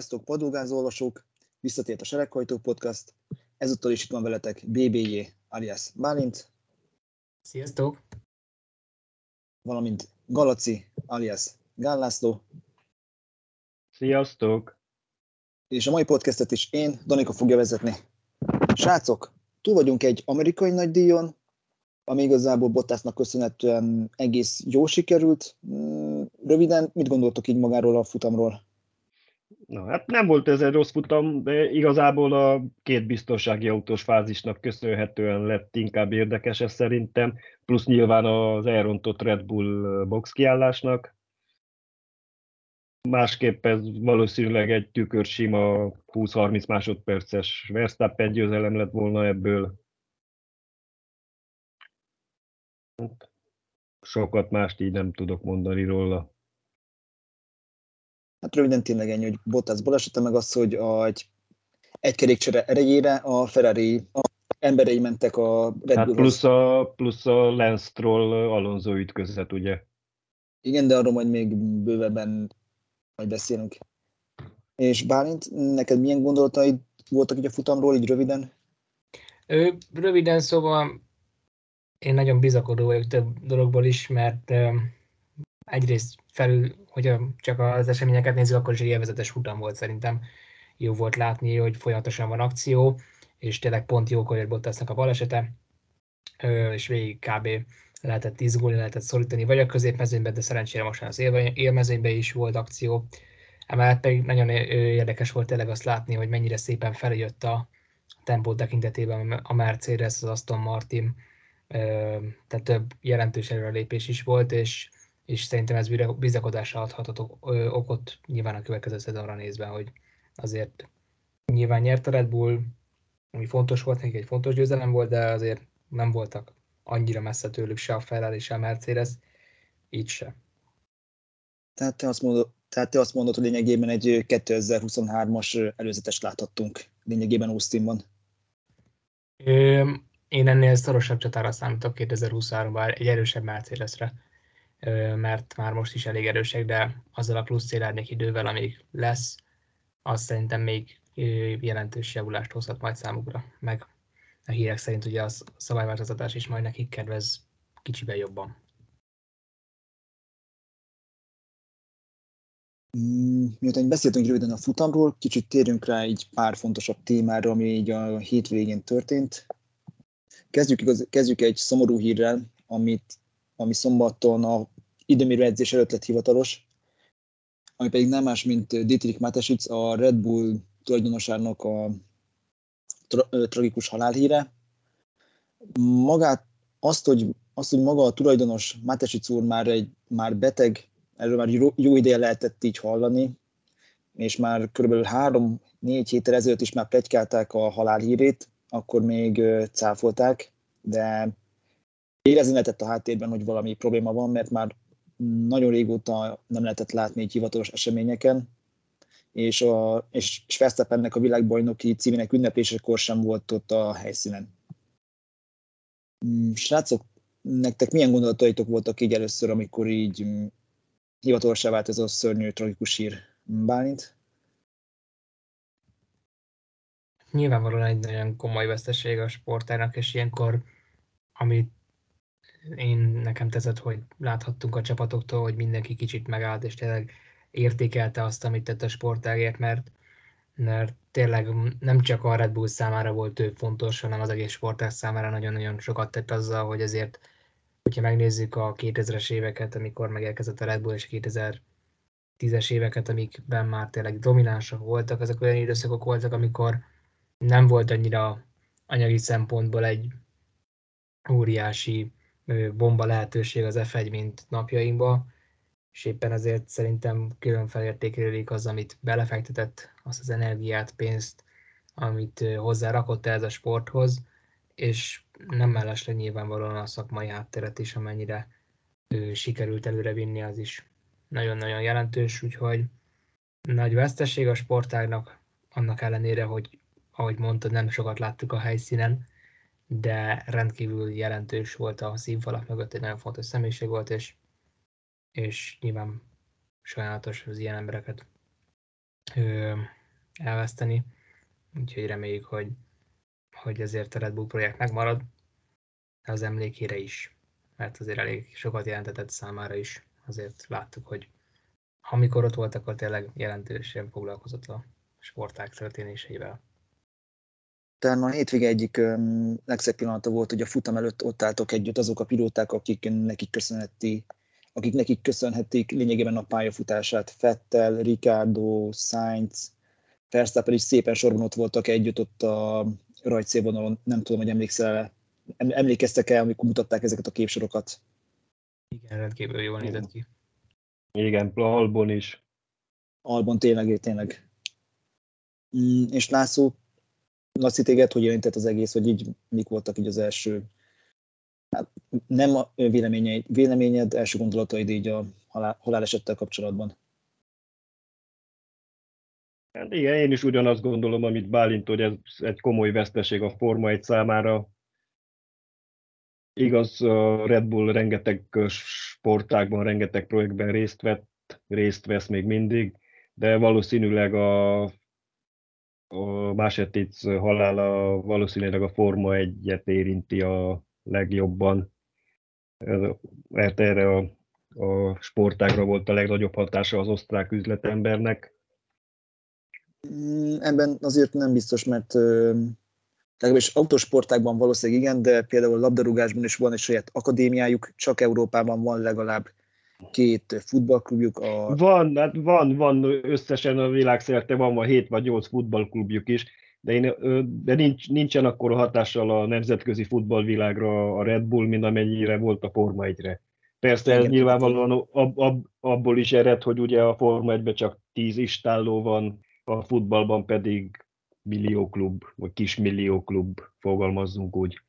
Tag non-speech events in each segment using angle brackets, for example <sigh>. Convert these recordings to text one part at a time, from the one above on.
Sziasztok, padlógázó olvasók! Visszatért a Sereghajtó Podcast. Ezúttal is itt van veletek BBJ alias Bálint. Sziasztok! Valamint Galaci alias Gállászló. Sziasztok! És a mai podcastet is én, Danika fogja vezetni. Srácok, túl vagyunk egy amerikai nagydíjon, ami igazából Bottasnak köszönhetően egész jó sikerült. Mm, röviden, mit gondoltok így magáról a futamról? Na, hát nem volt ez egy rossz futam, de igazából a két biztonsági autós fázisnak köszönhetően lett inkább érdekes ez szerintem, plusz nyilván az elrontott Red Bull box kiállásnak. Másképp ez valószínűleg egy tükör sima 20-30 másodperces Verstappen győzelem lett volna ebből. Sokat mást így nem tudok mondani róla. Hát röviden tényleg ennyi, hogy Bottas balesete, meg az, hogy a, egy, egy kerékcsere erejére a Ferrari a emberei mentek a Red hát plusz a, plusz a Lance Stroll Alonso ütközet, ugye? Igen, de arról majd még bővebben majd beszélünk. És Bálint, neked milyen gondolataid voltak így a futamról, így röviden? Ö, röviden szóval én nagyon bizakodó vagyok több dologból is, mert egyrészt felül, hogyha csak az eseményeket nézzük, akkor is egy élvezetes futam volt szerintem. Jó volt látni, hogy folyamatosan van akció, és tényleg pont jókor jött Bottasnak a balesete, és végig kb. lehetett izgulni, lehetett szorítani, vagy a középmezőnyben, de szerencsére most az élmezőnyben is volt akció. Emellett pedig nagyon érdekes volt tényleg azt látni, hogy mennyire szépen feljött a tempó tekintetében a Mercedes, az Aston Martin, tehát több jelentős előrelépés is volt, és és szerintem ez bizakodásra adhatott okot nyilván a következő szezonra nézve, hogy azért nyilván nyert a Red Bull, ami fontos volt, nekik egy fontos győzelem volt, de azért nem voltak annyira messze tőlük se a Ferrari, se a Mercedes, így se. Tehát te azt mondod, tehát te azt mondod hogy lényegében egy 2023-as előzetes láthattunk lényegében Austinban. Én ennél szorosabb csatára számítok 2023-ban, egy erősebb Mercedesre mert már most is elég erősek, de azzal a plusz célárnyék idővel, amíg lesz, az szerintem még jelentős javulást hozhat majd számukra, meg a hírek szerint ugye a szabályváltoztatás is majd nekik kedvez kicsiben jobban. Mm, miután beszéltünk röviden a futamról, kicsit térjünk rá egy pár fontosabb témára, ami így a hétvégén történt. Kezdjük, igaz, kezdjük egy szomorú hírrel, amit ami szombaton a időmérő edzés előtt lett hivatalos, ami pedig nem más, mint Dietrich Matesic, a Red Bull tulajdonosának a tra- tragikus halálhíre. Magát azt, hogy, azt, hogy maga a tulajdonos Matesic úr már, egy, már beteg, erről már jó, jó ideje lehetett így hallani, és már kb. három-négy héttel ezelőtt is már plegykálták a halálhírét, akkor még cáfolták, de érezni lehetett a háttérben, hogy valami probléma van, mert már nagyon régóta nem lehetett látni egy hivatalos eseményeken, és, a, és, és Verstappennek a világbajnoki címének ünneplésekor sem volt ott a helyszínen. Mm, srácok, nektek milyen gondolataitok voltak így először, amikor így mm, hivatalosá vált ez a szörnyű, tragikus hír? Bálint? Nyilvánvalóan egy nagyon komoly veszteség a sportának, és ilyenkor, amit én nekem tetszett, hogy láthattunk a csapatoktól, hogy mindenki kicsit megállt, és tényleg értékelte azt, amit tett a sportágért, mert, mert tényleg nem csak a Red Bull számára volt ő fontos, hanem az egész sportág számára nagyon-nagyon sokat tett azzal, hogy ezért, hogyha megnézzük a 2000-es éveket, amikor megérkezett a Red Bull, és a 2010-es éveket, amikben már tényleg dominánsak voltak, ezek olyan időszakok voltak, amikor nem volt annyira anyagi szempontból egy óriási bomba lehetőség az F1, mint napjainkban, és éppen ezért szerintem külön felértékelődik az, amit belefektetett, azt az energiát, pénzt, amit hozzárakott ez a sporthoz, és nem mellesleg nyilvánvalóan a szakmai hátteret is, amennyire ő, sikerült előre vinni, az is nagyon-nagyon jelentős, úgyhogy nagy veszteség a sportágnak, annak ellenére, hogy ahogy mondtad, nem sokat láttuk a helyszínen, de rendkívül jelentős volt a színfalak mögött, egy nagyon fontos személyiség volt, és, és nyilván sajnálatos az ilyen embereket ö, elveszteni, úgyhogy reméljük, hogy, hogy ezért a Red Bull projekt megmarad az emlékére is, mert azért elég sokat jelentetett számára is. Azért láttuk, hogy amikor ott volt, akkor tényleg jelentősen foglalkozott a sporták történéseivel. Talán a hétvége egyik legszebb pillanata volt, hogy a futam előtt ott álltok együtt azok a pilóták, akik nekik köszönheti, akik nekik köszönhetik lényegében a pályafutását. Fettel, Ricardo, Sainz, Verstappen is szépen sorban ott voltak együtt ott a rajtszélvonalon. Nem tudom, hogy emlékszel emlékeztek el, amikor mutatták ezeket a képsorokat? Igen, rendkívül jól nézett ki. Igen, Albon is. Albon tényleg, tényleg. Mm, és László, Laci, téged hogy jelentett az egész, hogy így mik voltak így az első, hát nem a véleményed, véleményed, első gondolataid így a halál, halálesettel kapcsolatban? Hát igen, én is ugyanazt gondolom, amit Bálint, hogy ez egy komoly veszteség a Forma 1 számára. Igaz, a Red Bull rengeteg sportágban, rengeteg projektben részt vett, részt vesz még mindig, de valószínűleg a, a Másetic halála valószínűleg a Forma 1-et érinti a legjobban, mert erre a, a sportágra volt a legnagyobb hatása az osztrák üzletembernek. Mm, ebben azért nem biztos, mert legalábbis autósportákban valószínűleg igen, de például labdarúgásban is van egy saját akadémiájuk, csak Európában van legalább két futballklubjuk. A... Van, hát van, van összesen a világszerte van, van 7 vagy 8 futballklubjuk is, de, én, de nincs, nincsen akkor hatással a nemzetközi futballvilágra a Red Bull, mint amennyire volt a Forma 1-re. Persze ez nyilvánvalóan ab, ab, abból is ered, hogy ugye a Forma 1 csak 10 istálló van, a futballban pedig millióklub, vagy kismillióklub, fogalmazzunk úgy.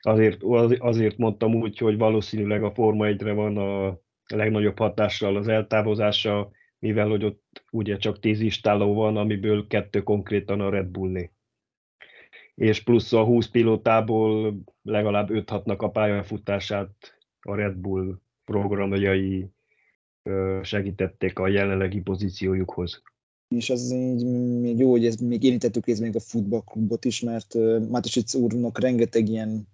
Azért, azért mondtam úgy, hogy valószínűleg a Forma 1-re van a legnagyobb hatással az eltávozása, mivel hogy ott ugye csak tíz istáló van, amiből kettő konkrétan a Red Bullné. És plusz a 20 pilótából legalább 5 hatnak a pályafutását a Red Bull programjai segítették a jelenlegi pozíciójukhoz és az így még jó, hogy ez még érintettük részben még a futballklubot is, mert Mátosic úrnak rengeteg ilyen,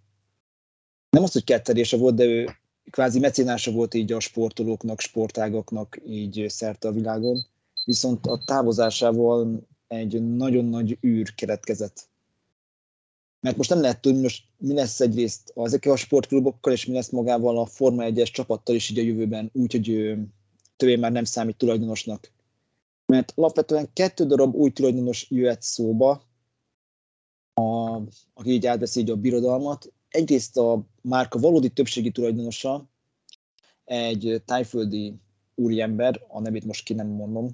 nem az, hogy ketterése volt, de ő kvázi mecénása volt így a sportolóknak, sportágaknak így szerte a világon, viszont a távozásával egy nagyon nagy űr keretkezett. Mert most nem lehet tudni, most mi lesz egyrészt ezekkel a sportklubokkal, és mi lesz magával a Forma 1-es csapattal is így a jövőben, úgyhogy többé már nem számít tulajdonosnak mert alapvetően kettő darab új tulajdonos jöhet szóba, a, aki így átveszi így a birodalmat. Egyrészt a márka valódi többségi tulajdonosa, egy tájföldi úriember, a nevét most ki nem mondom,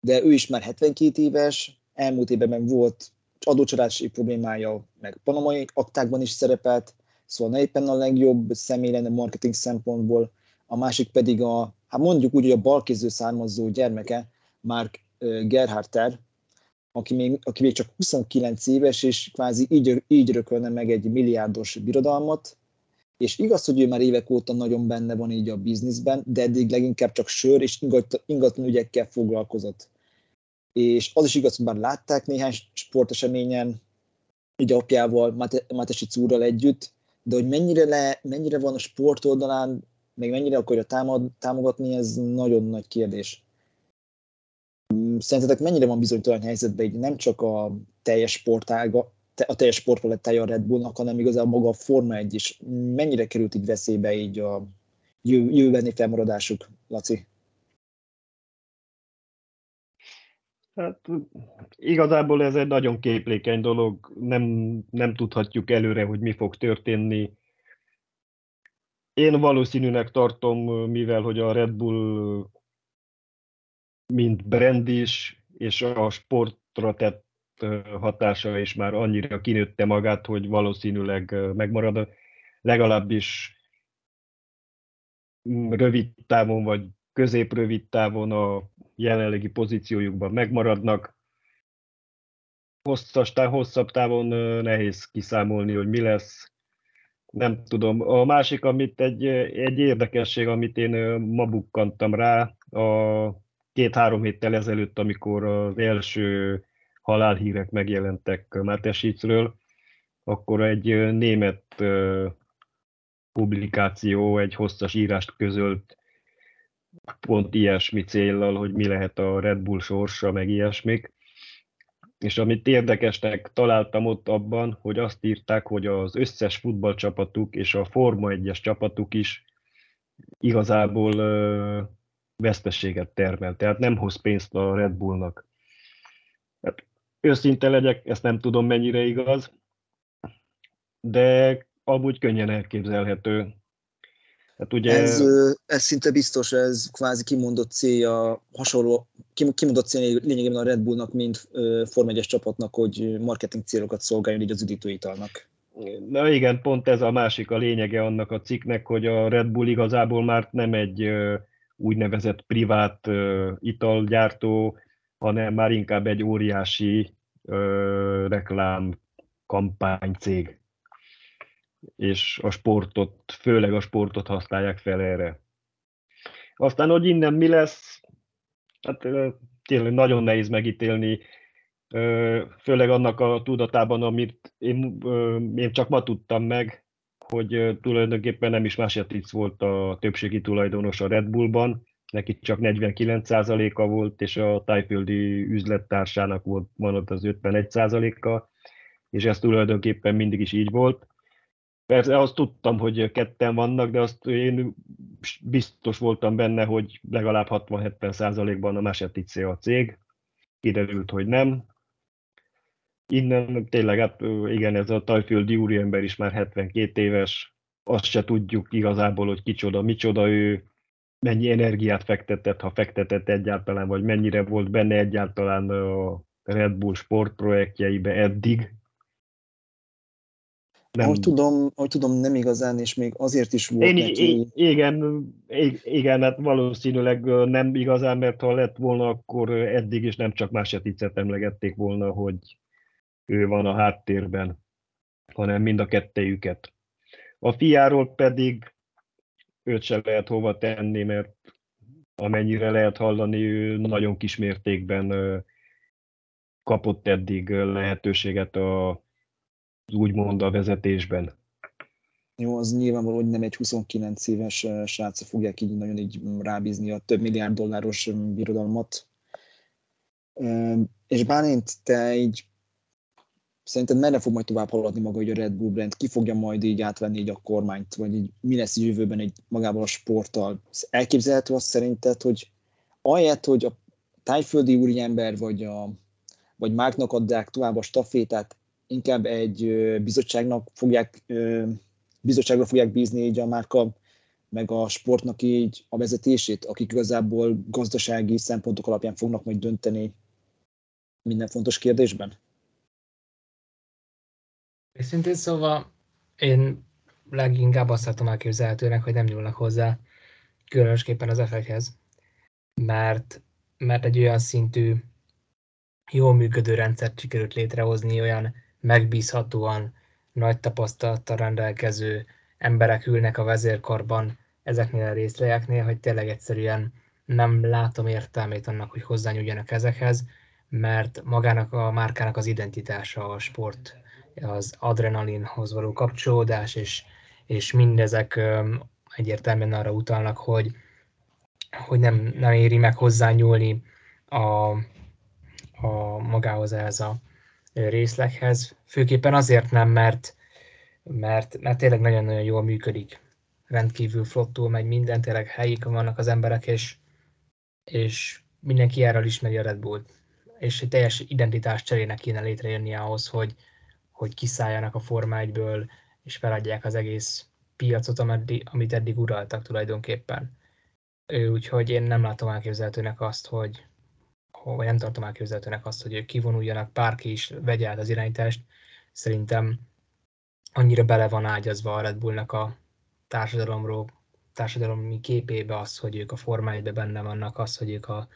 de ő is már 72 éves, elmúlt évben volt adócsalási problémája, meg panamai aktákban is szerepelt, szóval ne éppen a legjobb személy lenne marketing szempontból, a másik pedig a, hát mondjuk úgy, hogy a balkéző származó gyermeke, Mark Gerharter, aki még, aki még csak 29 éves, és kvázi így, így rökölne meg egy milliárdos birodalmat, és igaz, hogy ő már évek óta nagyon benne van így a bizniszben, de eddig leginkább csak sör és ingatlan ügyekkel foglalkozott. És az is igaz, hogy már látták néhány sporteseményen, így apjával, Mátesi Cúrral együtt, de hogy mennyire, le, mennyire van a sport oldalán, meg mennyire akarja támad, támogatni, ez nagyon nagy kérdés szerintetek mennyire van bizonytalan helyzetben így nem csak a teljes sportága, a teljes sportpalettája a Red Bullnak, hanem igazából maga a Forma 1 is. Mennyire került így veszélybe így a jövőbeni felmaradásuk, Laci? Hát igazából ez egy nagyon képlékeny dolog, nem, nem tudhatjuk előre, hogy mi fog történni. Én valószínűnek tartom, mivel hogy a Red Bull mint brand is, és a sportra tett hatása is már annyira kinőtte magát, hogy valószínűleg megmarad, legalábbis rövid távon vagy közép-rövid távon a jelenlegi pozíciójukban megmaradnak. Hosszas, hosszabb távon nehéz kiszámolni, hogy mi lesz. Nem tudom. A másik, amit egy, egy érdekesség, amit én ma bukkantam rá, a két-három héttel ezelőtt, amikor az első halálhírek megjelentek Mártesicről, akkor egy német publikáció egy hosszas írást közölt pont ilyesmi céllal, hogy mi lehet a Red Bull sorsa, meg ilyesmik. És amit érdekesnek találtam ott abban, hogy azt írták, hogy az összes futballcsapatuk és a Forma 1-es csapatuk is igazából ö, vesztességet termel, tehát nem hoz pénzt a Red Bullnak. Hát, őszinte legyek, ezt nem tudom mennyire igaz, de amúgy könnyen elképzelhető. Hát ugye... ez, ez szinte biztos, ez kvázi kimondott célja, hasonló, kimondott célja lényegében a Red Bullnak, mint Form 1 csapatnak, hogy marketing célokat szolgáljon így az üdítőitalnak. Na igen, pont ez a másik a lényege annak a cikknek, hogy a Red Bull igazából már nem egy úgynevezett privát italgyártó, hanem már inkább egy óriási reklám kampánycég és a sportot, főleg a sportot használják fel erre. Aztán, hogy innen mi lesz, hát tényleg nagyon nehéz megítélni, főleg annak a tudatában, amit én, én csak ma tudtam meg, hogy tulajdonképpen nem is Másetics volt a többségi tulajdonos a Red Bullban, neki csak 49%-a volt, és a tájföldi üzlettársának volt van ott az 51%-a, és ez tulajdonképpen mindig is így volt. Persze azt tudtam, hogy ketten vannak, de azt én biztos voltam benne, hogy legalább 60-70 százalékban a Masetice a cég. Kiderült, hogy nem. Innen tényleg, hát igen, ez a tajföldi úriember is már 72 éves, azt se tudjuk igazából, hogy kicsoda, micsoda ő, mennyi energiát fektetett, ha fektetett egyáltalán, vagy mennyire volt benne egyáltalán a Red Bull sportprojektjeibe eddig, nem... Ahogy tudom, ahogy tudom, nem igazán, és még azért is volt Én, neki... Igen, igen, hát valószínűleg nem igazán, mert ha lett volna, akkor eddig is nem csak Máseticet emlegették volna, hogy ő van a háttérben, hanem mind a kettejüket. A fiáról pedig őt se lehet hova tenni, mert amennyire lehet hallani, ő nagyon kismértékben kapott eddig lehetőséget a úgymond a vezetésben. Jó, az nyilvánvaló, hogy nem egy 29 éves srácra fogják így nagyon így rábízni a több milliárd dolláros birodalmat. És Bálint, te így szerinted merre fog majd tovább haladni maga hogy a Red Bull brand? Ki fogja majd így átvenni így a kormányt, vagy így mi lesz így jövőben egy magával a sporttal? Elképzelhető azt szerinted, hogy ahelyett, hogy a tájföldi úriember vagy, a, vagy Márknak adják tovább a stafétát, inkább egy bizottságnak fogják, bizottságra fogják bízni így a márka meg a sportnak így a vezetését, akik igazából gazdasági szempontok alapján fognak majd dönteni minden fontos kérdésben? Őszintén szóval én leginkább azt látom elképzelhetőnek, hogy nem nyúlnak hozzá, különösképpen az effekhez, mert, mert egy olyan szintű, jól működő rendszert sikerült létrehozni, olyan megbízhatóan, nagy tapasztalattal rendelkező emberek ülnek a vezérkarban ezeknél a részlejeknél, hogy tényleg egyszerűen nem látom értelmét annak, hogy hozzányúljanak ezekhez, mert magának a márkának az identitása a sport, az adrenalinhoz való kapcsolódás, és, és mindezek egyértelműen arra utalnak, hogy, hogy nem, nem éri meg hozzányúlni a, a magához ez a részleghez, főképpen azért nem, mert, mert, mert tényleg nagyon-nagyon jól működik, rendkívül flottul megy minden, tényleg helyik vannak az emberek, és, és mindenki erről ismeri a Red Bull-t. És egy teljes identitás cserének kéne létrejönni ahhoz, hogy, hogy kiszálljanak a Forma 1-ből, és feladják az egész piacot, amit eddig uraltak tulajdonképpen. Úgyhogy én nem látom elképzelhetőnek azt, hogy, vagy nem tartom elképzelhetőnek azt, hogy ők kivonuljanak, bárki is vegye át az irányítást. Szerintem annyira bele van ágyazva a Red Bullnak a társadalomról, társadalomi képébe az, hogy ők a Forma benne vannak, az, hogy ők a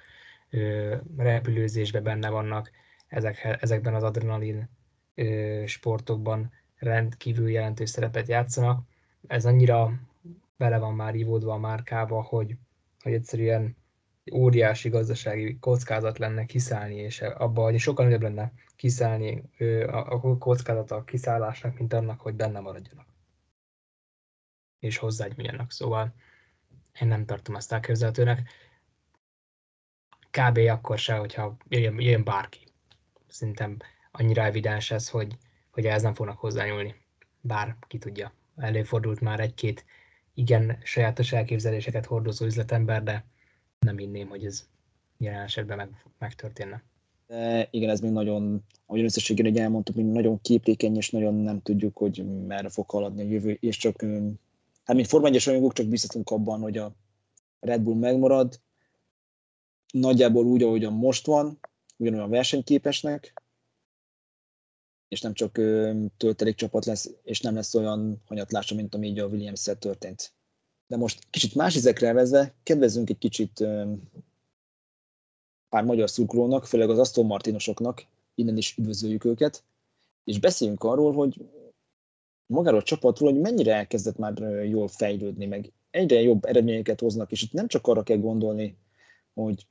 ö, repülőzésben benne vannak, ezek, ezekben az adrenalin sportokban rendkívül jelentős szerepet játszanak. Ez annyira bele van már ivódva a márkába, hogy, hogy egyszerűen óriási gazdasági kockázat lenne kiszállni, és abban, hogy sokkal nagyobb lenne kiszállni a kockázat a kiszállásnak, mint annak, hogy benne maradjanak. És hozzágyújjanak. Szóval én nem tartom ezt elképzelhetőnek. Kb. akkor se, hogyha jön, jön bárki. Szerintem annyira evidens ez, hogy, hogy ez nem fognak hozzányúlni. Bár ki tudja. Előfordult már egy-két igen sajátos elképzeléseket hordozó üzletember, de nem inném, hogy ez jelen esetben meg, megtörténne. De igen, ez még nagyon, ahogy összességében egy elmondtuk, még nagyon képlékeny, és nagyon nem tudjuk, hogy merre fog haladni a jövő, és csak, hát mint Forma 1 csak biztatunk abban, hogy a Red Bull megmarad, nagyjából úgy, ahogyan most van, ugyanolyan versenyképesnek, és nem csak töltelék csapat lesz, és nem lesz olyan hanyatlása, mint ami így a williams történt. De most kicsit más izekre vezve, kedvezünk egy kicsit pár magyar szurkolónak, főleg az Aston Martinosoknak, innen is üdvözöljük őket, és beszéljünk arról, hogy magáról a csapatról, hogy mennyire elkezdett már jól fejlődni, meg egyre jobb eredményeket hoznak, és itt nem csak arra kell gondolni, hogy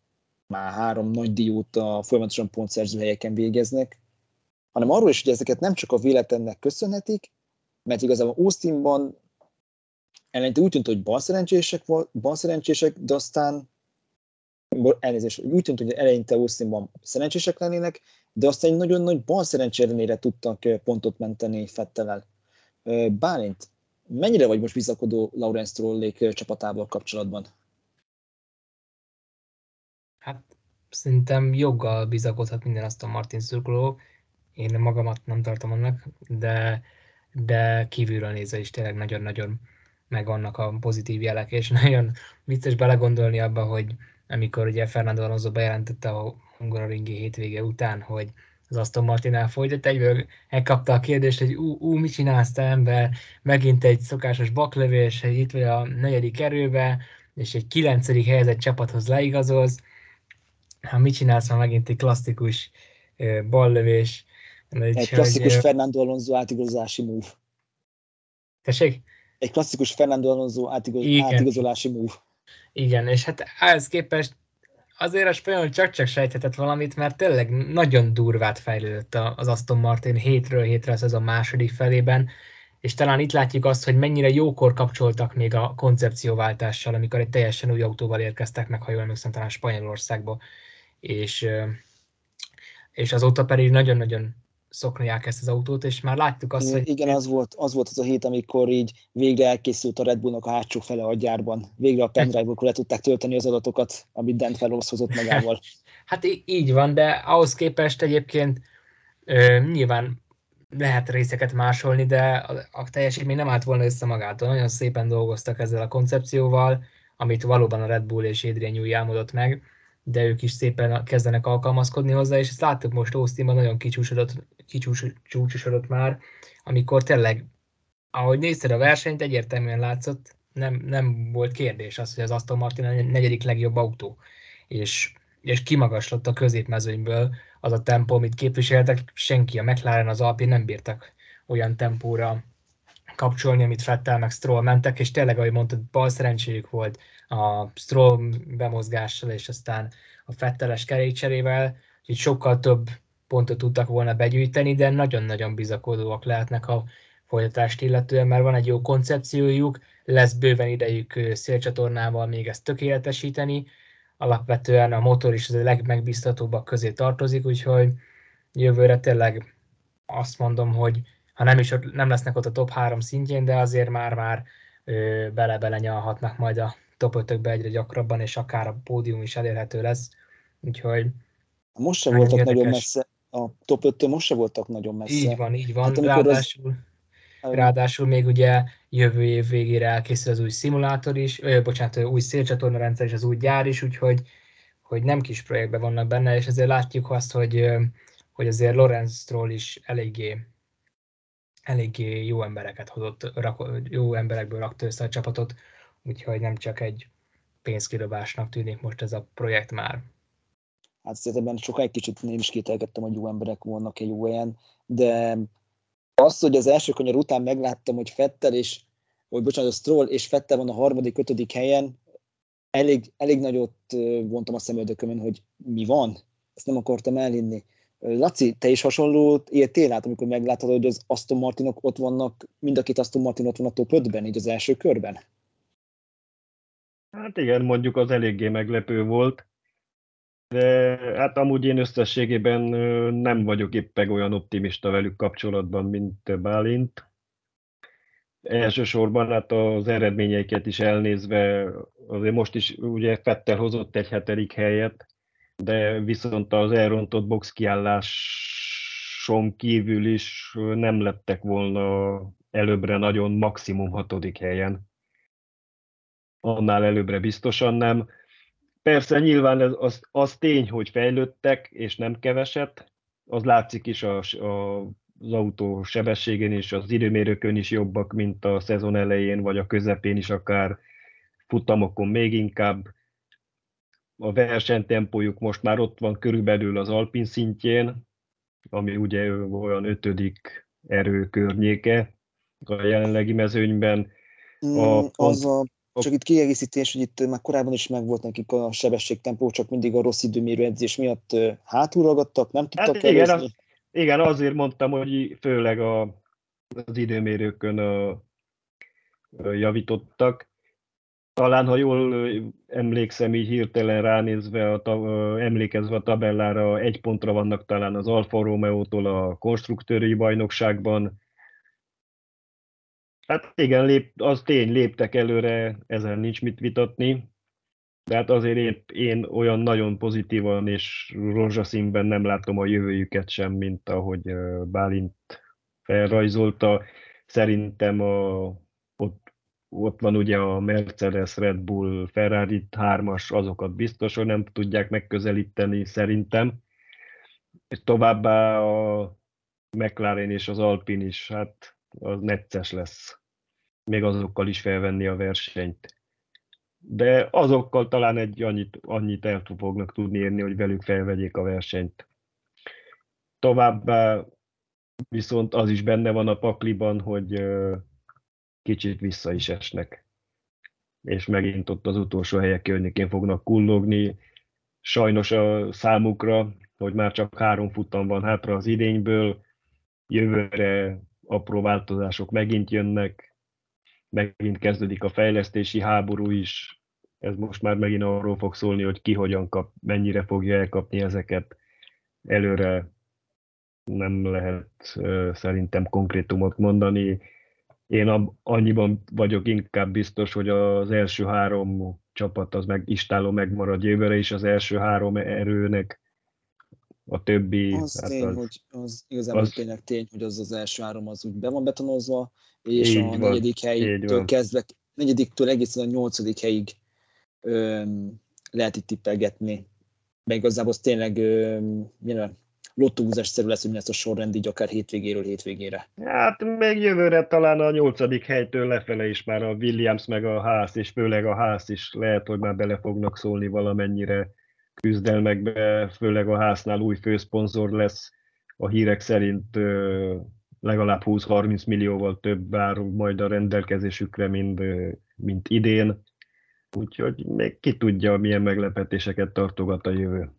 már három nagy dióta folyamatosan pontszerző helyeken végeznek, hanem arról is, hogy ezeket nem csak a véletlennek köszönhetik, mert igazából Austinban eleinte úgy tűnt, hogy balszerencsések, balszerencsések, de aztán elnézést, úgy tűnt, hogy eleinte Austinban szerencsések lennének, de aztán egy nagyon nagy balszerencs tudtak pontot menteni Fettelel. Bálint, mennyire vagy most bizakodó Lawrence Trollék csapatával kapcsolatban? Hát szerintem joggal bizakodhat minden a Martin szurkoló. Én magamat nem tartom annak, de, de kívülről nézve is tényleg nagyon-nagyon megvannak a pozitív jelek, és <laughs> nagyon vicces belegondolni abba, hogy amikor ugye Fernando Alonso bejelentette a Hungaroringi hétvége után, hogy az Aston Martin elfogyott, egyből elkapta a kérdést, hogy ú, ú, mit csinálsz te ember, megint egy szokásos baklövés, hogy itt vagy a negyedik erőbe, és egy kilencedik helyezett csapathoz leigazolsz, ha mit csinálsz, ha megint egy klasszikus ballövés. Egy, egy klasszikus hogy, Fernando Alonso átigazolási move. Tessék? Egy klasszikus Fernando Alonso átigaz, átigazolási move. Igen, és hát ehhez képest azért a spanyol csak-csak sejthetett valamit, mert tényleg nagyon durvát fejlődött az Aston Martin hétről hétre ez a második felében, és talán itt látjuk azt, hogy mennyire jókor kapcsoltak még a koncepcióváltással, amikor egy teljesen új autóval érkeztek meg, ha jól emlékszem, talán Spanyolországba, és, és azóta pedig nagyon-nagyon szokniák ezt az autót, és már láttuk azt, hogy... Igen, az volt, az volt az a hét, amikor így végre elkészült a Red Bullnak a hátsó fele a gyárban. Végre a pendrive-okról le tudták tölteni az adatokat, amit Dan Fellows hozott magával. <laughs> hát így van, de ahhoz képest egyébként ö, nyilván lehet részeket másolni, de a, a teljesítmény nem állt volna össze magától. Nagyon szépen dolgoztak ezzel a koncepcióval, amit valóban a Red Bull és Adrian Newey álmodott meg de ők is szépen kezdenek alkalmazkodni hozzá, és ezt láttuk most Austinban, nagyon kicsúsodott, kicsúsosodott már, amikor tényleg, ahogy nézted a versenyt, egyértelműen látszott, nem, nem volt kérdés az, hogy az Aston Martin a negyedik legjobb autó, és, és kimagaslott a középmezőnyből az a tempó, amit képviseltek, senki, a McLaren, az Alpin nem bírtak olyan tempóra kapcsolni, amit Fettel meg Stroll mentek, és tényleg, ahogy mondtad, bal szerencséjük volt a Stroll bemozgással, és aztán a Fetteles kerékcserével, hogy sokkal több pontot tudtak volna begyűjteni, de nagyon-nagyon bizakodóak lehetnek a folytatást illetően, mert van egy jó koncepciójuk, lesz bőven idejük szélcsatornával még ezt tökéletesíteni, alapvetően a motor is az a legmegbízhatóbbak közé tartozik, úgyhogy jövőre tényleg azt mondom, hogy ha nem is ott, nem lesznek ott a top 3 szintjén, de azért már-már bele-bele nyalhatnak majd a top 5 egyre gyakrabban, és akár a pódium is elérhető lesz. Úgyhogy most sem voltak érdekes. nagyon messze, a top 5 most sem voltak nagyon messze. Így van, így van. Hát, ráadásul, az... ráadásul még ugye jövő év végére elkészül az új szimulátor is, ö, bocsánat, új szélcsatorna rendszer és az új gyár is, úgyhogy hogy nem kis projektben vannak benne, és ezért látjuk azt, hogy, hogy azért Lorenz Stroll is eléggé eléggé jó embereket hozott, jó emberekből rakta össze a csapatot, úgyhogy nem csak egy pénzkidobásnak tűnik most ez a projekt már. Hát szerintem sokáig kicsit nem is kételkedtem, hogy jó emberek vannak egy jó helyen, de az, hogy az első kanyar után megláttam, hogy Fettel és, hogy bocsánat, a Stroll és Fettel van a harmadik, ötödik helyen, elég, elég nagyot vontam a szemöldökömön, hogy mi van, ezt nem akartam elhinni. Laci, te is hasonló éltél át, amikor meglátod, hogy az Aston Martinok ott vannak, mind a két Aston Martin ott van a top 5-ben, így az első körben? Hát igen, mondjuk az eléggé meglepő volt, de hát amúgy én összességében nem vagyok éppen olyan optimista velük kapcsolatban, mint Bálint. Elsősorban hát az eredményeiket is elnézve, azért most is ugye Fettel hozott egy hetedik helyet, de viszont az elrontott box kiálláson kívül is nem lettek volna előbbre nagyon maximum hatodik helyen. Annál előbbre biztosan nem. Persze nyilván ez, az, az tény, hogy fejlődtek, és nem keveset. Az látszik is a, a az autó sebességén és az időmérőkön is jobbak, mint a szezon elején, vagy a közepén is akár futamokon még inkább. A versenytempójuk most már ott van körülbelül az Alpin szintjén, ami ugye olyan ötödik erő környéke a jelenlegi mezőnyben. A, mm, az a, csak itt kiegészítés, hogy itt már korábban is megvolt nekik a sebességtempó, csak mindig a rossz időmérő edzés miatt hátulragadtak, nem tudtak hát igen, az, igen, azért mondtam, hogy főleg a, az időmérőkön a, javítottak. Talán, ha jól emlékszem, így hirtelen ránézve, a, emlékezve a tabellára, egy pontra vannak talán az Alfa Romeo-tól a konstruktőri bajnokságban. Hát igen, lép, az tény, léptek előre, ezen nincs mit vitatni. De hát azért én, én olyan nagyon pozitívan és rózsaszínben nem látom a jövőjüket sem, mint ahogy Bálint felrajzolta. Szerintem a, ott, ott van ugye a Mercedes, Red Bull, Ferrari hármas, azokat biztos, hogy nem tudják megközelíteni szerintem. És továbbá a McLaren és az Alpin is, hát az necces lesz. Még azokkal is felvenni a versenyt de azokkal talán egy annyit, annyit el fognak tudni érni, hogy velük felvegyék a versenyt. Továbbá viszont az is benne van a pakliban, hogy kicsit vissza is esnek. És megint ott az utolsó helyek környékén fognak kullogni. Sajnos a számukra, hogy már csak három futam van hátra az idényből, jövőre apró változások megint jönnek, megint kezdődik a fejlesztési háború is, ez most már megint arról fog szólni, hogy ki hogyan kap, mennyire fogja elkapni ezeket. Előre nem lehet szerintem konkrétumot mondani. Én annyiban vagyok inkább biztos, hogy az első három csapat az meg istáló megmarad jövőre is, az első három erőnek a többi... Az hát tény, az, hogy az igazából az, tényleg tény, hogy az az első három az úgy be van betonozva, és a van, negyedik helytől kezdve, negyediktől egészen a nyolcadik helyig ö, lehet itt tippelgetni. Meg igazából az tényleg ö, milyen lottóhúzás-szerű lesz, hogy lesz a sorrend így akár hétvégéről hétvégére. Hát még jövőre talán a nyolcadik helytől lefele is már a Williams meg a ház, és főleg a ház is lehet, hogy már bele fognak szólni valamennyire küzdelmekbe, főleg a háznál új főszponzor lesz, a hírek szerint legalább 20-30 millióval több ár majd a rendelkezésükre, mint, mint idén. Úgyhogy még ki tudja, milyen meglepetéseket tartogat a jövő.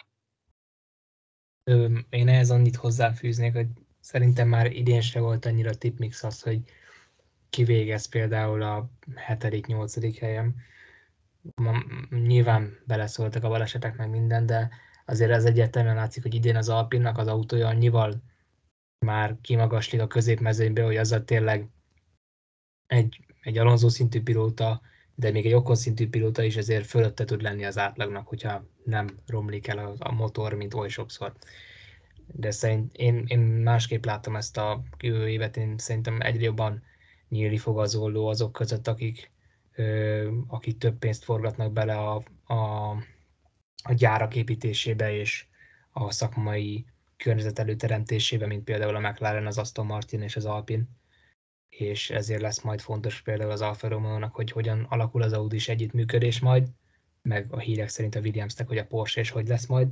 Én ehhez annyit hozzáfűznék, hogy szerintem már idén se volt annyira tipmix az, hogy kivégez például a 7.-8. helyen. Nyilván beleszóltak a balesetek meg minden, de azért ez egyértelműen látszik, hogy idén az Alpinnak az autója annyival már kimagaslik a középmezőnybe, hogy azzal tényleg egy, egy Alonso szintű pilóta, de még egy Okon szintű pilóta is ezért fölötte tud lenni az átlagnak, hogyha nem romlik el a, motor, mint oly sokszor. De szerint én, én másképp látom ezt a jövő évet, én szerintem egyre jobban nyílni fog az olló azok között, akik, akik több pénzt forgatnak bele a, a, a gyárak építésébe és a szakmai környezet előteremtésébe, mint például a McLaren, az Aston Martin és az Alpine és ezért lesz majd fontos például az Alfa romeo hogy hogyan alakul az Audi-s együttműködés majd, meg a hírek szerint a Williamsnek, hogy a Porsche és hogy lesz majd.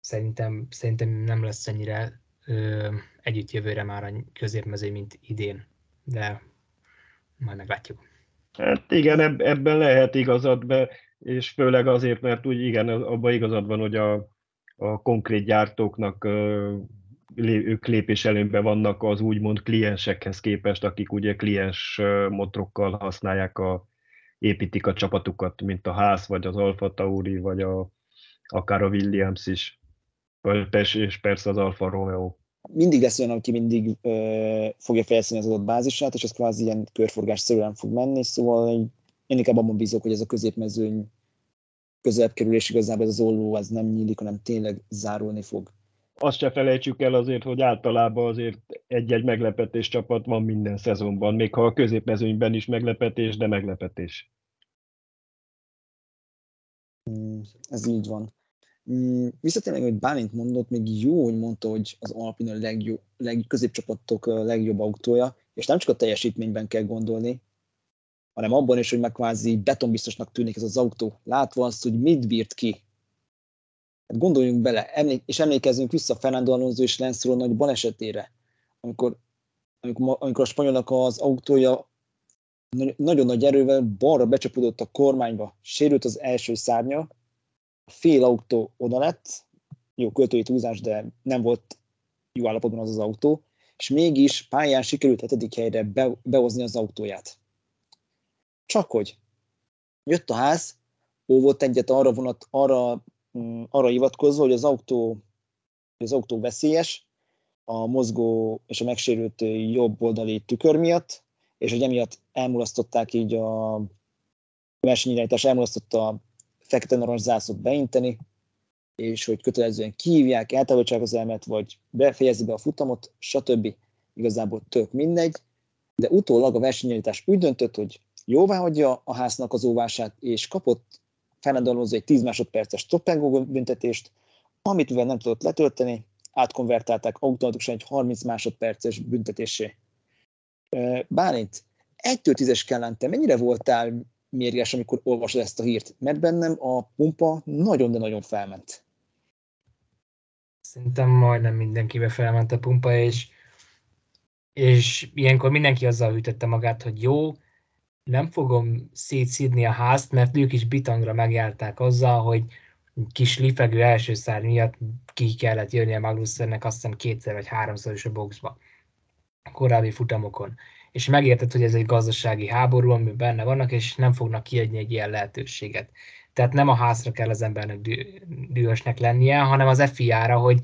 Szerintem, szerintem nem lesz ennyire ö, együtt jövőre már a középmező, mint idén, de majd meglátjuk. Hát igen, ebben lehet igazad, be. és főleg azért, mert úgy igen, abban igazad van, hogy a, a konkrét gyártóknak ők lépés előnyben vannak az úgymond kliensekhez képest, akik ugye kliens motrokkal használják a, építik a csapatukat, mint a Ház, vagy az Alfa Tauri, vagy a, akár a Williams is, és persze az Alfa Romeo. Mindig lesz olyan, aki mindig ö, fogja fejleszteni az adott bázisát, és ez kvázi ilyen körforgás szerűen fog menni, szóval én inkább abban bízok, hogy ez a középmezőny közelebb kerül, és igazából ez az olló ez nem nyílik, hanem tényleg zárulni fog. Azt se felejtsük el azért, hogy általában azért egy-egy meglepetés csapat van minden szezonban, még ha a középmezőnyben is meglepetés, de meglepetés. Hmm, ez így van. Hmm, visszatérve, hogy Bálint mondott, még jó, hogy mondta, hogy az Alpine a legjobb, legközépcsapatok legjobb autója, és nem csak a teljesítményben kell gondolni, hanem abban is, hogy meg kvázi betonbiztosnak tűnik ez az autó, látva azt, hogy mit bírt ki. Hát gondoljunk bele, emlék, és emlékezzünk vissza Fernando Alonso és Lance nagy balesetére, amikor, amikor, amikor a spanyolnak az autója nagyon nagy erővel balra becsapódott a kormányba, sérült az első szárnya, fél autó oda lett, jó költői túlzás, de nem volt jó állapotban az az autó, és mégis pályán sikerült hetedik helyre be, behozni az autóját. Csak hogy jött a ház, óvott egyet arra vonat, arra, mm, arra hivatkozva, hogy az autó, az autó veszélyes, a mozgó és a megsérült jobb oldali tükör miatt, és hogy emiatt elmulasztották így a versenyirányítás, elmulasztotta a fekete-narancs zászlót beinteni, és hogy kötelezően kihívják, eltávolítsák az elmet, vagy befejezni be a futamot, stb. Igazából tök mindegy, de utólag a versenyirányítás úgy döntött, hogy jóvá hagyja a háznak az óvását, és kapott Fernando egy 10 másodperces stop büntetést, amit mivel nem tudott letölteni, átkonvertálták automatikusan egy 30 másodperces büntetésé. Bálint, 1-től 10-es kellente, mennyire voltál mérges, amikor olvasod ezt a hírt? Mert bennem a pumpa nagyon, de nagyon felment. Szerintem majdnem mindenkibe felment a pumpa, és, és ilyenkor mindenki azzal hűtötte magát, hogy jó, nem fogom szétszídni a házt, mert ők is bitangra megjárták azzal, hogy kis lifegő első szár miatt ki kellett jönni a Magnussennek azt hiszem kétszer vagy háromszor is a boxba a korábbi futamokon. És megértett, hogy ez egy gazdasági háború, amiben benne vannak, és nem fognak kiadni egy ilyen lehetőséget. Tehát nem a házra kell az embernek dühösnek lennie, hanem az FIA-ra, hogy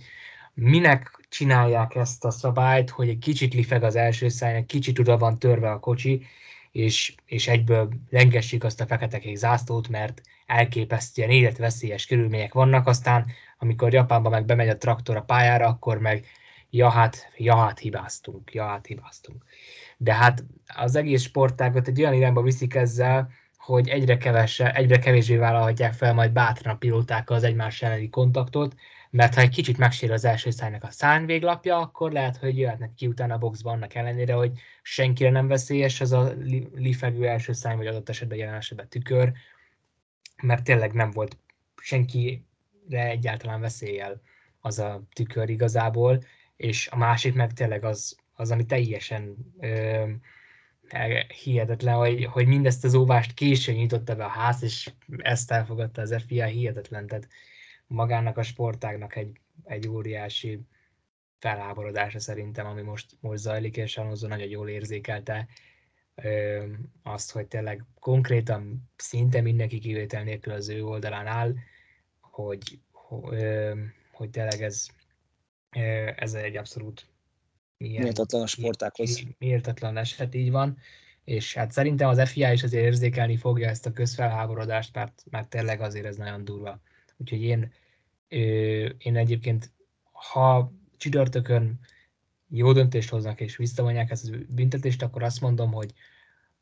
minek csinálják ezt a szabályt, hogy egy kicsit lifeg az első száj, kicsit oda van törve a kocsi, és, és egyből lengessék azt a fekete zászlót, mert elképesztően életveszélyes körülmények vannak, aztán amikor Japánban meg bemegy a traktor a pályára, akkor meg ja hát, ja hát hibáztunk, ja hát hibáztunk. De hát az egész sportágot egy olyan irányba viszik ezzel, hogy egyre, kevese, egyre kevésbé vállalhatják fel majd bátran a pilótákkal az egymás elleni kontaktot, mert ha egy kicsit megsér az első szájnak a szárnyvéglapja, akkor lehet, hogy jöhetnek ki utána a boxba annak ellenére, hogy senkire nem veszélyes az a lifegő első szány, vagy adott esetben jelen esetben tükör, mert tényleg nem volt senkire egyáltalán veszéllyel az a tükör igazából, és a másik meg tényleg az, az ami teljesen ö, hihetetlen, hogy, hogy mindezt az óvást későn nyitotta be a ház, és ezt elfogadta az FIA, hihetetlen, tehát magának a sportágnak egy, egy óriási felháborodása szerintem, ami most, most zajlik, és Alonso nagyon jól érzékelte ö, azt, hogy tényleg konkrétan szinte mindenki kivétel nélkül az ő oldalán áll, hogy, ö, hogy tényleg ez, ez egy abszolút ilyen, méltatlan a sportákhoz. Méltatlan eset, így van. És hát szerintem az FIA is azért érzékelni fogja ezt a közfelháborodást, mert, mert tényleg azért ez nagyon durva. Úgyhogy én, én egyébként, ha csütörtökön jó döntést hoznak és visszavonják ezt a büntetést, akkor azt mondom, hogy,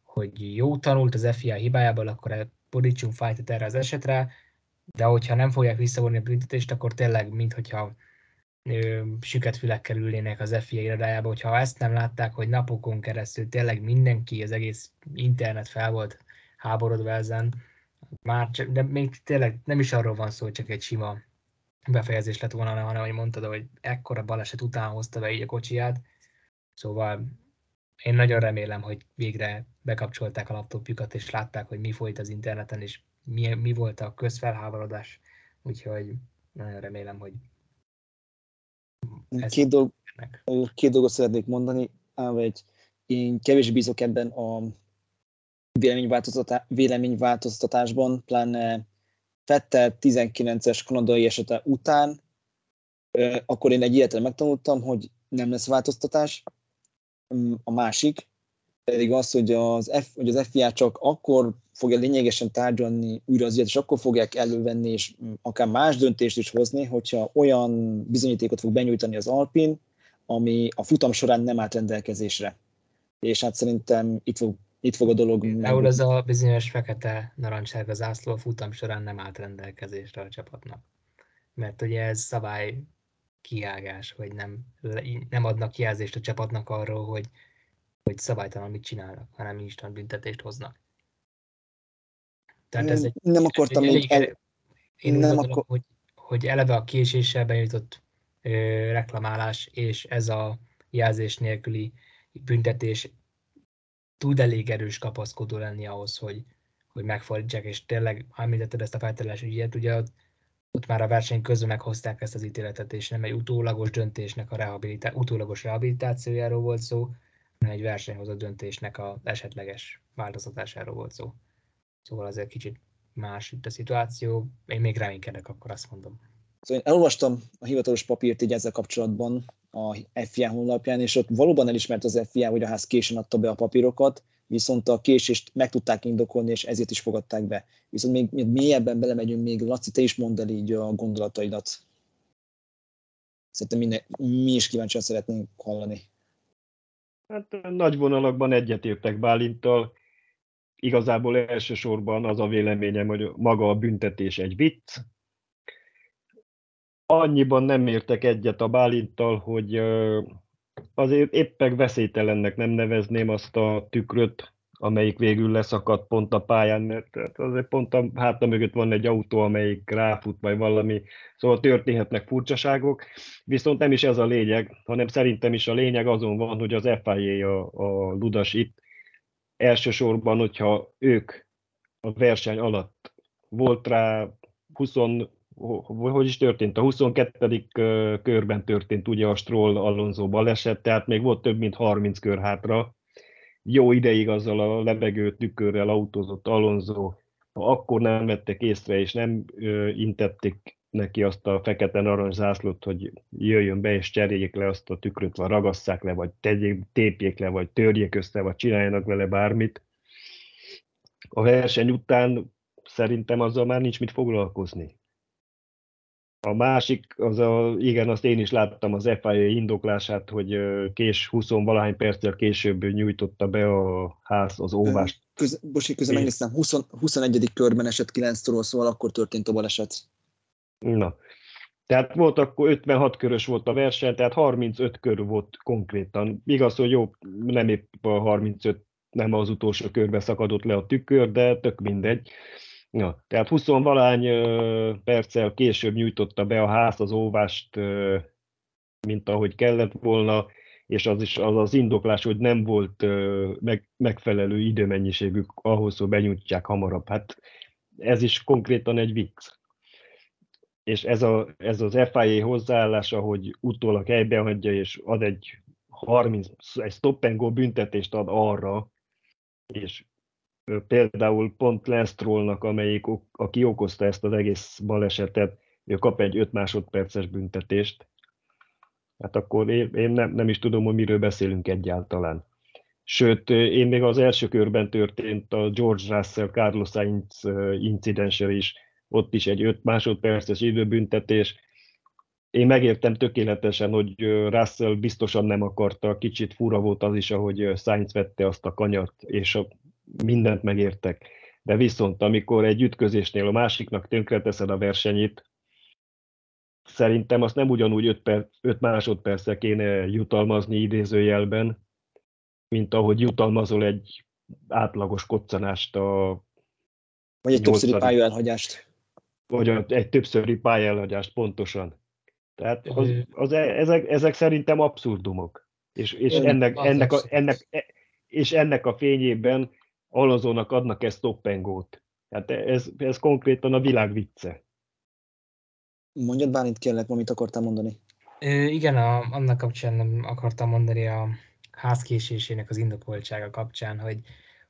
hogy jó tanult az FIA hibájából, akkor borítsunk fájtot erre az esetre, de hogyha nem fogják visszavonni a büntetést, akkor tényleg, minthogyha süket fülekkel ülnének az FIA irodájába, hogyha ezt nem látták, hogy napokon keresztül tényleg mindenki, az egész internet fel volt háborodva ezen, már csak, de még tényleg nem is arról van szó, hogy csak egy sima befejezés lett volna, hanem hogy mondtad, hogy ekkora baleset után hozta be így a kocsiját. Szóval én nagyon remélem, hogy végre bekapcsolták a laptopjukat, és látták, hogy mi folyt az interneten, és mi, mi volt a közfelháborodás. Úgyhogy nagyon remélem, hogy Két, dolg, két dolgot szeretnék mondani. egy, én kevésbé bízok ebben a véleményváltoztatásban, pláne Fettel 19-es kanadai esete után, akkor én egy ilyet megtanultam, hogy nem lesz változtatás. A másik pedig az, hogy az, F, hogy az FIA csak akkor fogja lényegesen tárgyalni újra az ügyet, és akkor fogják elővenni, és akár más döntést is hozni, hogyha olyan bizonyítékot fog benyújtani az Alpin, ami a futam során nem állt rendelkezésre. És hát szerintem itt fog, itt fog a dolog... Ahol ez a bizonyos fekete narancssárga zászló a futam során nem állt rendelkezésre a csapatnak. Mert ugye ez szabály kiágás, hogy nem, nem adnak jelzést a csapatnak arról, hogy, hogy szabálytalan mit csinálnak, hanem instant büntetést hoznak. Tehát ez egy, nem akartam egy, el... Én nem gondolom, akar... hogy, hogy eleve a késéssel bejutott ö, reklamálás és ez a jelzés nélküli büntetés tud elég erős kapaszkodó lenni ahhoz, hogy, hogy megfordítsák, és tényleg említetted ezt a feltelés ügyet, ugye ott, ott már a verseny közben meghozták ezt az ítéletet, és nem egy utólagos döntésnek a rehabilitá- utólagos rehabilitációjáról volt szó, egy versenyhozott döntésnek a esetleges változtatásáról volt szó. Szóval azért kicsit más itt a szituáció. Én még reménykedek, akkor azt mondom. Szóval én elolvastam a hivatalos papírt így ezzel kapcsolatban a FIA honlapján, és ott valóban elismert az FIA, hogy a ház későn adta be a papírokat, viszont a késést meg tudták indokolni, és ezért is fogadták be. Viszont még, még mélyebben belemegyünk, még Laci, te is mondd el így a gondolataidat. Szerintem minden, mi is kíváncsian szeretnénk hallani. Hát nagy vonalakban egyetértek Bálintal igazából elsősorban az a véleményem, hogy maga a büntetés egy vicc. Annyiban nem értek egyet a Bálinttal, hogy azért éppen veszélytelennek nem nevezném azt a tükröt, amelyik végül leszakadt pont a pályán, mert azért pont a háta mögött van egy autó, amelyik ráfut, vagy valami, szóval történhetnek furcsaságok, viszont nem is ez a lényeg, hanem szerintem is a lényeg azon van, hogy az FIA a, a ludas itt, elsősorban, hogyha ők a verseny alatt volt rá 20, hogy is történt? A 22. körben történt ugye a Stroll Alonso baleset, tehát még volt több mint 30 kör hátra. Jó ideig azzal a lebegő tükörrel autózott Alonso, ha akkor nem vettek észre és nem intették neki azt a fekete narancs zászlót, hogy jöjjön be és cseréljék le azt a tükröt, vagy ragasszák le, vagy tegyék, tépjék le, vagy törjék össze, vagy csináljanak vele bármit. A verseny után szerintem azzal már nincs mit foglalkozni. A másik, az a, igen, azt én is láttam az FIA indoklását, hogy kés 20 valahány perccel később nyújtotta be a ház az óvást. Köz, bosi, közben megnéztem, 20, 21. körben esett 9 szóval akkor történt a baleset. Na, tehát volt akkor 56 körös volt a verseny, tehát 35 kör volt konkrétan. Igaz, hogy jó, nem épp a 35, nem az utolsó körbe szakadott le a tükör, de tök mindegy. Ja, tehát 20 valány perccel később nyújtotta be a ház az óvást, mint ahogy kellett volna, és az is az, az indoklás, hogy nem volt meg, megfelelő időmennyiségük ahhoz, hogy benyújtják hamarabb. Hát ez is konkrétan egy vicc és ez, a, ez az FIA hozzáállása, hogy utólag hagyja, és ad egy 30, egy stop and go büntetést ad arra, és például pont Lenstrolnak, amelyik, aki okozta ezt az egész balesetet, ő kap egy 5 másodperces büntetést, hát akkor én, én nem, nem is tudom, hogy miről beszélünk egyáltalán. Sőt, én még az első körben történt a George Russell, Carlos Sainz incidensre is ott is egy 5 másodperces időbüntetés. Én megértem tökéletesen, hogy Russell biztosan nem akarta, kicsit fura volt az is, ahogy Sainz vette azt a kanyart, és a, mindent megértek. De viszont, amikor egy ütközésnél a másiknak tönkreteszed a versenyét, szerintem azt nem ugyanúgy 5, per, 5 másodperccel kéne jutalmazni idézőjelben, mint ahogy jutalmazol egy átlagos koccanást a vagy egy többszöri pályaelhagyást vagy egy többszöri pályelhagyást pontosan. Tehát az, az, e, ezek, ezek szerintem abszurdumok. És, és, ennek, ennek, a, ennek, e, és ennek a fényében Alonzónak adnak ezt stop Hát ez, ez konkrétan a világ vicce. Mondjad Bálint, kérlek, amit akartál mondani. Ö, igen, a, annak kapcsán nem akartam mondani a házkésésének az indokoltsága kapcsán, hogy,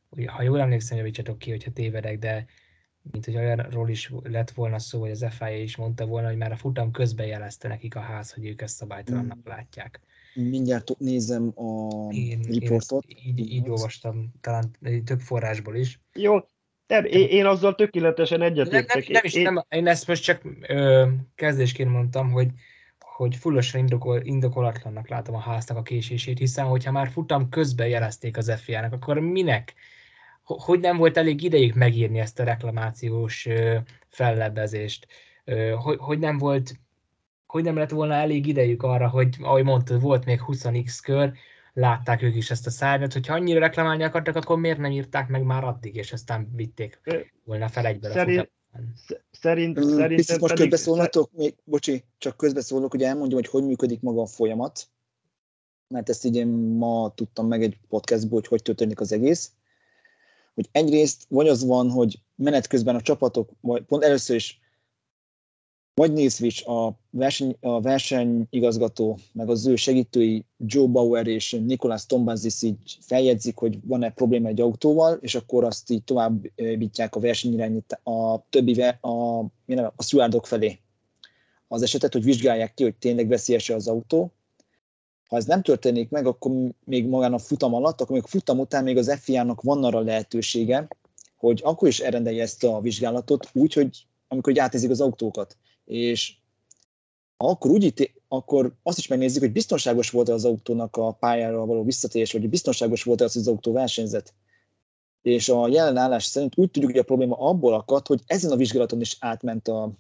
hogy ha jól emlékszem, javítsatok ki, hogyha tévedek, de mint hogy olyanról is lett volna szó, hogy az FIA is mondta volna, hogy már a futam közben jelezte nekik a ház, hogy ők ezt szabálytalannak hmm. látják. Mindjárt nézem a én, riportot. Én így, így olvastam, talán több forrásból is. Jó, nem, én, én azzal tökéletesen egyetértek. Nem, nem, nem, is, én... nem, én ezt most csak ö, kezdésként mondtam, hogy hogy fullosan indokol, indokolatlannak látom a háznak a késését, hiszen hogyha már futam közben jelezték az FIA-nak, akkor minek? Hogy nem volt elég idejük megírni ezt a reklamációs fellebbezést? Hogy, hogy nem volt hogy nem lett volna elég idejük arra, hogy ahogy mondtad, volt még 20x kör, látták ők is ezt a szárnyat, hogyha annyira reklamálni akartak, akkor miért nem írták meg már addig, és aztán vitték volna fel egyből Szerint, Szerint, mm, szerintem Picit most pedig... közbeszólnatok, még, bocsi, csak közbeszólok, hogy elmondjam, hogy hogy működik maga a folyamat, mert ezt így én ma tudtam meg egy podcastból, hogy hogy történik az egész. Hogy egyrészt vagy az van, hogy menet közben a csapatok, vagy pont először is vagy Switch, a, verseny, a versenyigazgató, meg az ő segítői Joe Bauer és Nikolás Tombazis így feljegyzik, hogy van-e probléma egy autóval, és akkor azt így tovább bitják a versenyirányít a többi, a, a, a stewardok felé. Az esetet, hogy vizsgálják ki, hogy tényleg veszélyes az autó. Ha ez nem történik meg, akkor még magán a futam alatt, akkor még a futam után még az FIA-nak van arra lehetősége, hogy akkor is elrendelje ezt a vizsgálatot úgy, hogy amikor átézik az autókat és akkor úgy itt, akkor azt is megnézzük, hogy biztonságos volt az autónak a pályára való visszatérés, vagy biztonságos volt az, az autó versenyzet. És a jelen állás szerint úgy tudjuk, hogy a probléma abból akadt, hogy ezen a vizsgálaton is átment, a,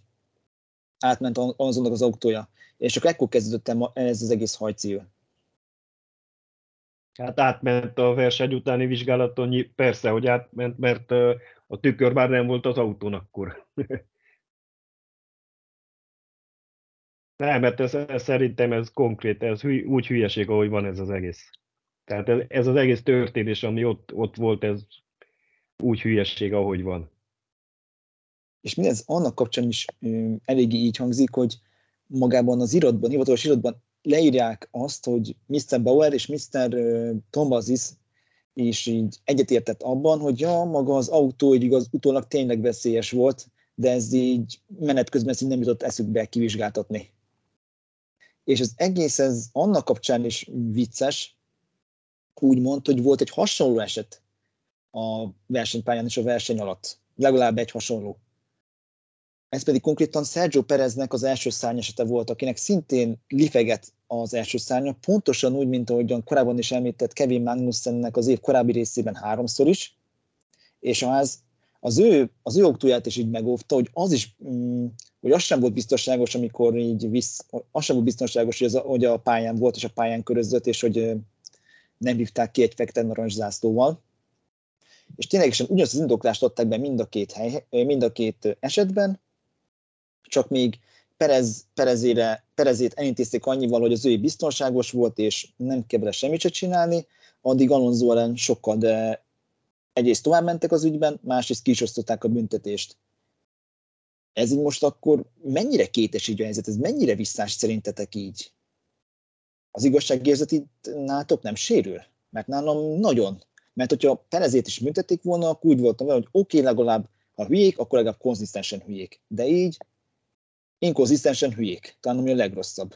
átment azonnak az autója. És csak ekkor kezdődött ez az egész hajcíl. Hát átment a verseny utáni vizsgálaton, persze, hogy átment, mert a tükör már nem volt az autón akkor. <laughs> Nem, mert ez, ez, szerintem ez konkrét, ez hű, úgy hülyeség, ahogy van ez az egész. Tehát ez, ez az egész történés, ami ott, ott volt, ez úgy hülyeség, ahogy van. És mindez annak kapcsán is um, eléggé így hangzik, hogy magában az iratban, hivatalos iratban leírják azt, hogy Mr. Bauer és Mr. Tombazis is így egyetértett abban, hogy ja, maga az autó így igaz, utólag tényleg veszélyes volt, de ez így menet közben így nem jutott eszükbe kivizsgáltatni és az egész ez annak kapcsán is vicces, úgy mondta, hogy volt egy hasonló eset a versenypályán és a verseny alatt. Legalább egy hasonló. Ez pedig konkrétan Sergio Pereznek az első szárnyesete volt, akinek szintén lifeget az első szárnya, pontosan úgy, mint ahogyan korábban is említett Kevin Magnussennek az év korábbi részében háromszor is, és az, az ő, az ő autóját is így megóvta, hogy az is mm, hogy az sem volt biztonságos, amikor így visz, az sem volt biztonságos, hogy, az, hogy a pályán volt, és a pályán körözött, és hogy nem hívták ki egy fekete narancs zászlóval. És ténylegesen ugyanazt az indoklást adták be mind a két, hely, mind a két esetben, csak még Perez, Perezére, Perezét elintézték annyival, hogy az ő biztonságos volt, és nem kell semmit se csinálni, addig Alonso ellen sokkal, de egyrészt tovább mentek az ügyben, másrészt ki is a büntetést ez így most akkor mennyire kétes így a helyzet, ez mennyire visszás szerintetek így? Az igazságérzet itt nálatok nem sérül? Mert nálam nagyon. Mert hogyha Perezét is büntették volna, akkor úgy voltam vele, hogy oké, okay, legalább ha hülyék, akkor legalább konzisztensen hülyék. De így inkonzisztensen hülyék. Talán ami a legrosszabb.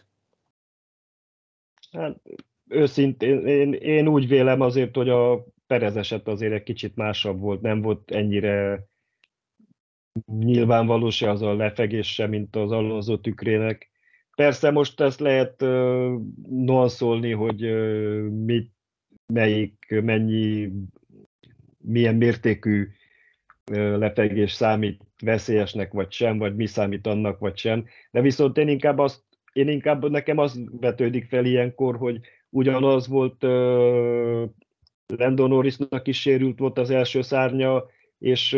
Hát, őszintén, én, én úgy vélem azért, hogy a Perez eset azért egy kicsit másabb volt, nem volt ennyire nyilvánvaló se az a lefegés mint az Alonso tükrének. Persze most ezt lehet uh, nuanszolni, hogy uh, mit, melyik, mennyi, milyen mértékű uh, lefegés számít veszélyesnek vagy sem, vagy mi számít annak vagy sem. De viszont én inkább azt, én inkább nekem az vetődik fel ilyenkor, hogy ugyanaz volt uh, Landon Norrisnak is sérült volt az első szárnya, és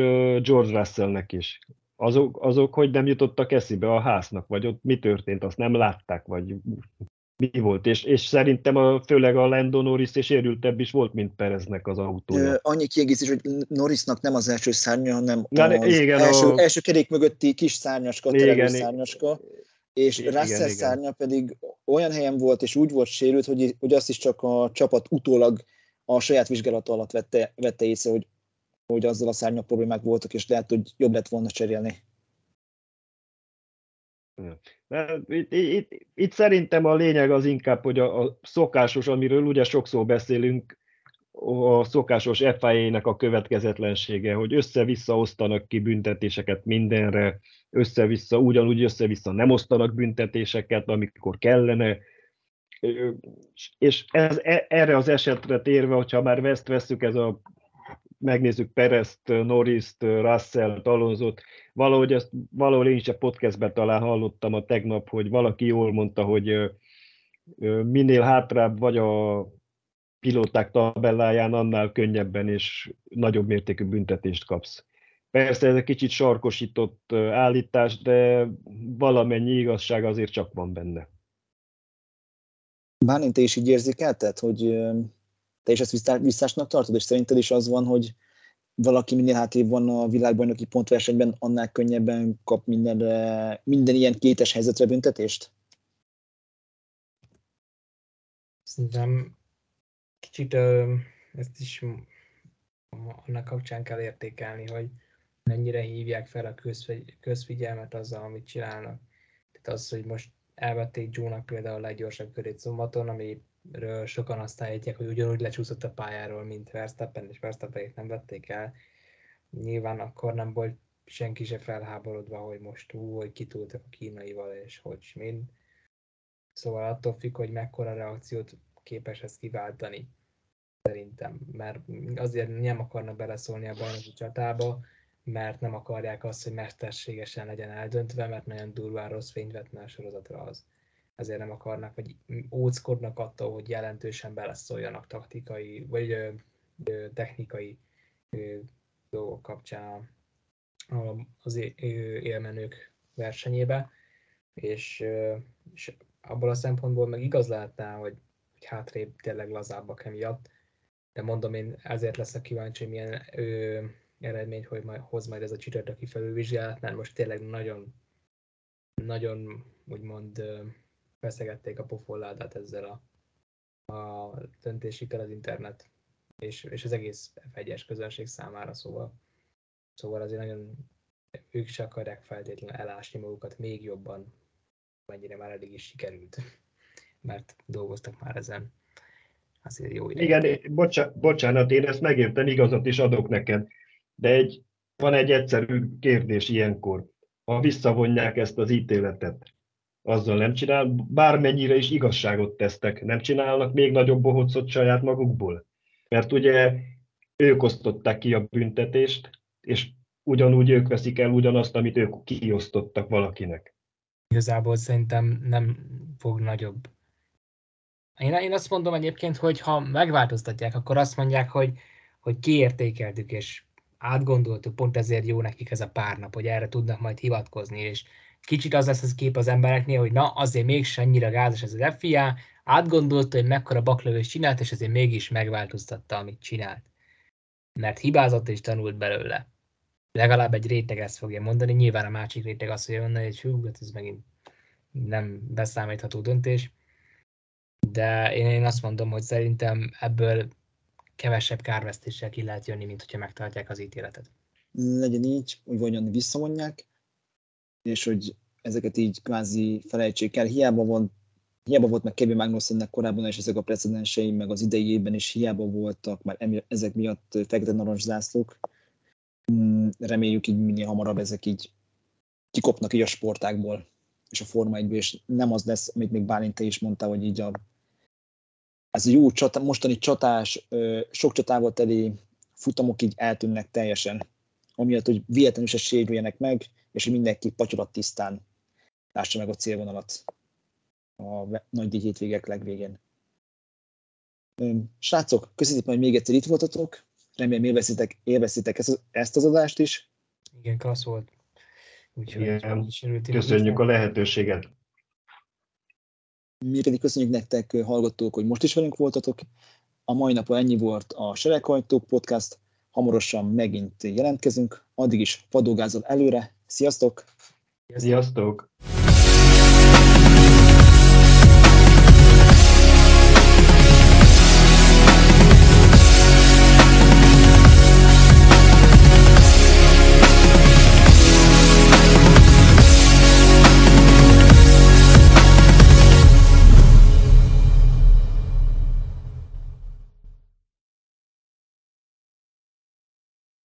George Russellnek is. Azok, azok hogy nem jutottak eszibe? A háznak, vagy ott? Mi történt, azt nem látták, vagy mi volt, és, és szerintem a, főleg a Lando Norris és érültebb is volt, mint Pereznek az autója. Ö, annyi kiegészítés, hogy Norrisnak nem az első szárnya, hanem Na, az igen, első, a... első kerék mögötti kis szárnyaska, igen, szárnyaska, és igen, Russell igen, szárnya pedig olyan helyen volt, és úgy volt sérült, hogy, hogy azt is csak a csapat utólag a saját vizsgálata alatt vette, vette észre, hogy, hogy azzal a szárnyak problémák voltak, és lehet, hogy jobb lett volna cserélni. Itt, itt, itt szerintem a lényeg az inkább, hogy a, a szokásos, amiről ugye sokszor beszélünk, a szokásos FIA-nek a következetlensége, hogy össze-vissza osztanak ki büntetéseket mindenre, össze-vissza, ugyanúgy össze-vissza nem osztanak büntetéseket, amikor kellene, és ez, e, erre az esetre térve, hogyha már ezt veszük, ez a megnézzük Perezt, Norriszt, Russell, Alonzot, valahogy ezt valahol én is a podcastben talán hallottam a tegnap, hogy valaki jól mondta, hogy minél hátrább vagy a pilóták tabelláján, annál könnyebben és nagyobb mértékű büntetést kapsz. Persze ez egy kicsit sarkosított állítás, de valamennyi igazság azért csak van benne. Bálint, te is így érzékelted, hogy te is ezt visszásnak tartod, és szerinted is az van, hogy valaki minél hátrébb van a világbajnoki pontversenyben, annál könnyebben kap mindenre, minden ilyen kétes helyzetre büntetést? Szerintem kicsit ezt is annak kapcsán kell értékelni, hogy mennyire hívják fel a közfigyelmet azzal, amit csinálnak. Tehát az, hogy most elvették Joe-nak például a leggyorsabb körét szombaton, ami ről sokan azt állítják, hogy ugyanúgy lecsúszott a pályáról, mint Verstappen, és verstappen nem vették el. Nyilván akkor nem volt senki se felháborodva, hogy most ú, hogy kitúltak a kínaival, és hogy mind. Szóval attól függ, hogy mekkora reakciót képes ez kiváltani. Szerintem, mert azért nem akarnak beleszólni a bajnoki csatába, mert nem akarják azt, hogy mesterségesen legyen eldöntve, mert nagyon durván rossz fényt vetne a sorozatra az. Ezért nem akarnak, vagy óckodnak attól, hogy jelentősen beleszóljanak taktikai, vagy ö, ö, technikai ö, dolgok kapcsán az élmenők versenyébe, és, és abból a szempontból meg igaz lehetne, hogy, hogy hátrébb tényleg lazábbak emiatt, de mondom, én ezért leszek kíváncsi, hogy milyen eredményt hogy majd, hoz majd ez a csütörtöki felülvizsgálat, mert most tényleg nagyon, nagyon úgymond feszegették a pofolládát ezzel a, a döntésikkel az internet, és, és az egész f közönség számára, szóval, szóval azért nagyon ők se akarják feltétlenül elásni magukat még jobban, mennyire már eddig is sikerült, <laughs> mert dolgoztak már ezen. Azért jó ideje. Igen, bocsánat, bocsánat, én ezt megértem, igazat is adok neked, de egy, van egy egyszerű kérdés ilyenkor. Ha visszavonják ezt az ítéletet, azzal nem csinál, bármennyire is igazságot tesztek, nem csinálnak még nagyobb bohocot saját magukból. Mert ugye ők osztották ki a büntetést, és ugyanúgy ők veszik el ugyanazt, amit ők kiosztottak valakinek. Igazából szerintem nem fog nagyobb. Én, én azt mondom egyébként, hogy ha megváltoztatják, akkor azt mondják, hogy, hogy kiértékeltük, és átgondoltuk, pont ezért jó nekik ez a pár nap, hogy erre tudnak majd hivatkozni, és kicsit az lesz az kép az embereknél, hogy na, azért mégis annyira gázos ez az FIA, átgondolta, hogy mekkora baklövést csinált, és azért mégis megváltoztatta, amit csinált. Mert hibázott és tanult belőle. Legalább egy réteg ezt fogja mondani, nyilván a másik réteg azt fogja mondani, hogy hú, hát ez megint nem beszámítható döntés. De én, én azt mondom, hogy szerintem ebből kevesebb kárvesztéssel ki lehet jönni, mint hogyha megtartják az ítéletet. Legyen így, hogy vagyon visszamondják, és hogy ezeket így kvázi felejtsék el. Hiába, van, hiába volt meg Kevin Magnussennek korábban és ezek a precedensei, meg az idejében is hiába voltak már ezek miatt fekete-narancs zászlók. Mm, reméljük így minél hamarabb ezek így kikopnak így a sportákból és a Forma 1 és nem az lesz, amit még Bálint te is mondta, hogy így a, ez a jó csata, mostani csatás, sok csatával teli futamok így eltűnnek teljesen. Amiatt, hogy véletlenül se sérüljenek meg, és hogy mindenki patyolat tisztán lássa meg a célvonalat a nagy díj hétvégek legvégén. Srácok, köszönjük, hogy még egyszer itt voltatok. Remélem élvezitek, élvezitek ezt, ezt az adást is. Igen, klassz volt. Úgyhogy Igen, köszönjük a lehetőséget. Mi pedig köszönjük nektek, hallgatók, hogy most is velünk voltatok. A mai napon ennyi volt a Sereghajtók podcast. Hamarosan megint jelentkezünk. Addig is padógázol előre. Sziasztok! Sziasztok!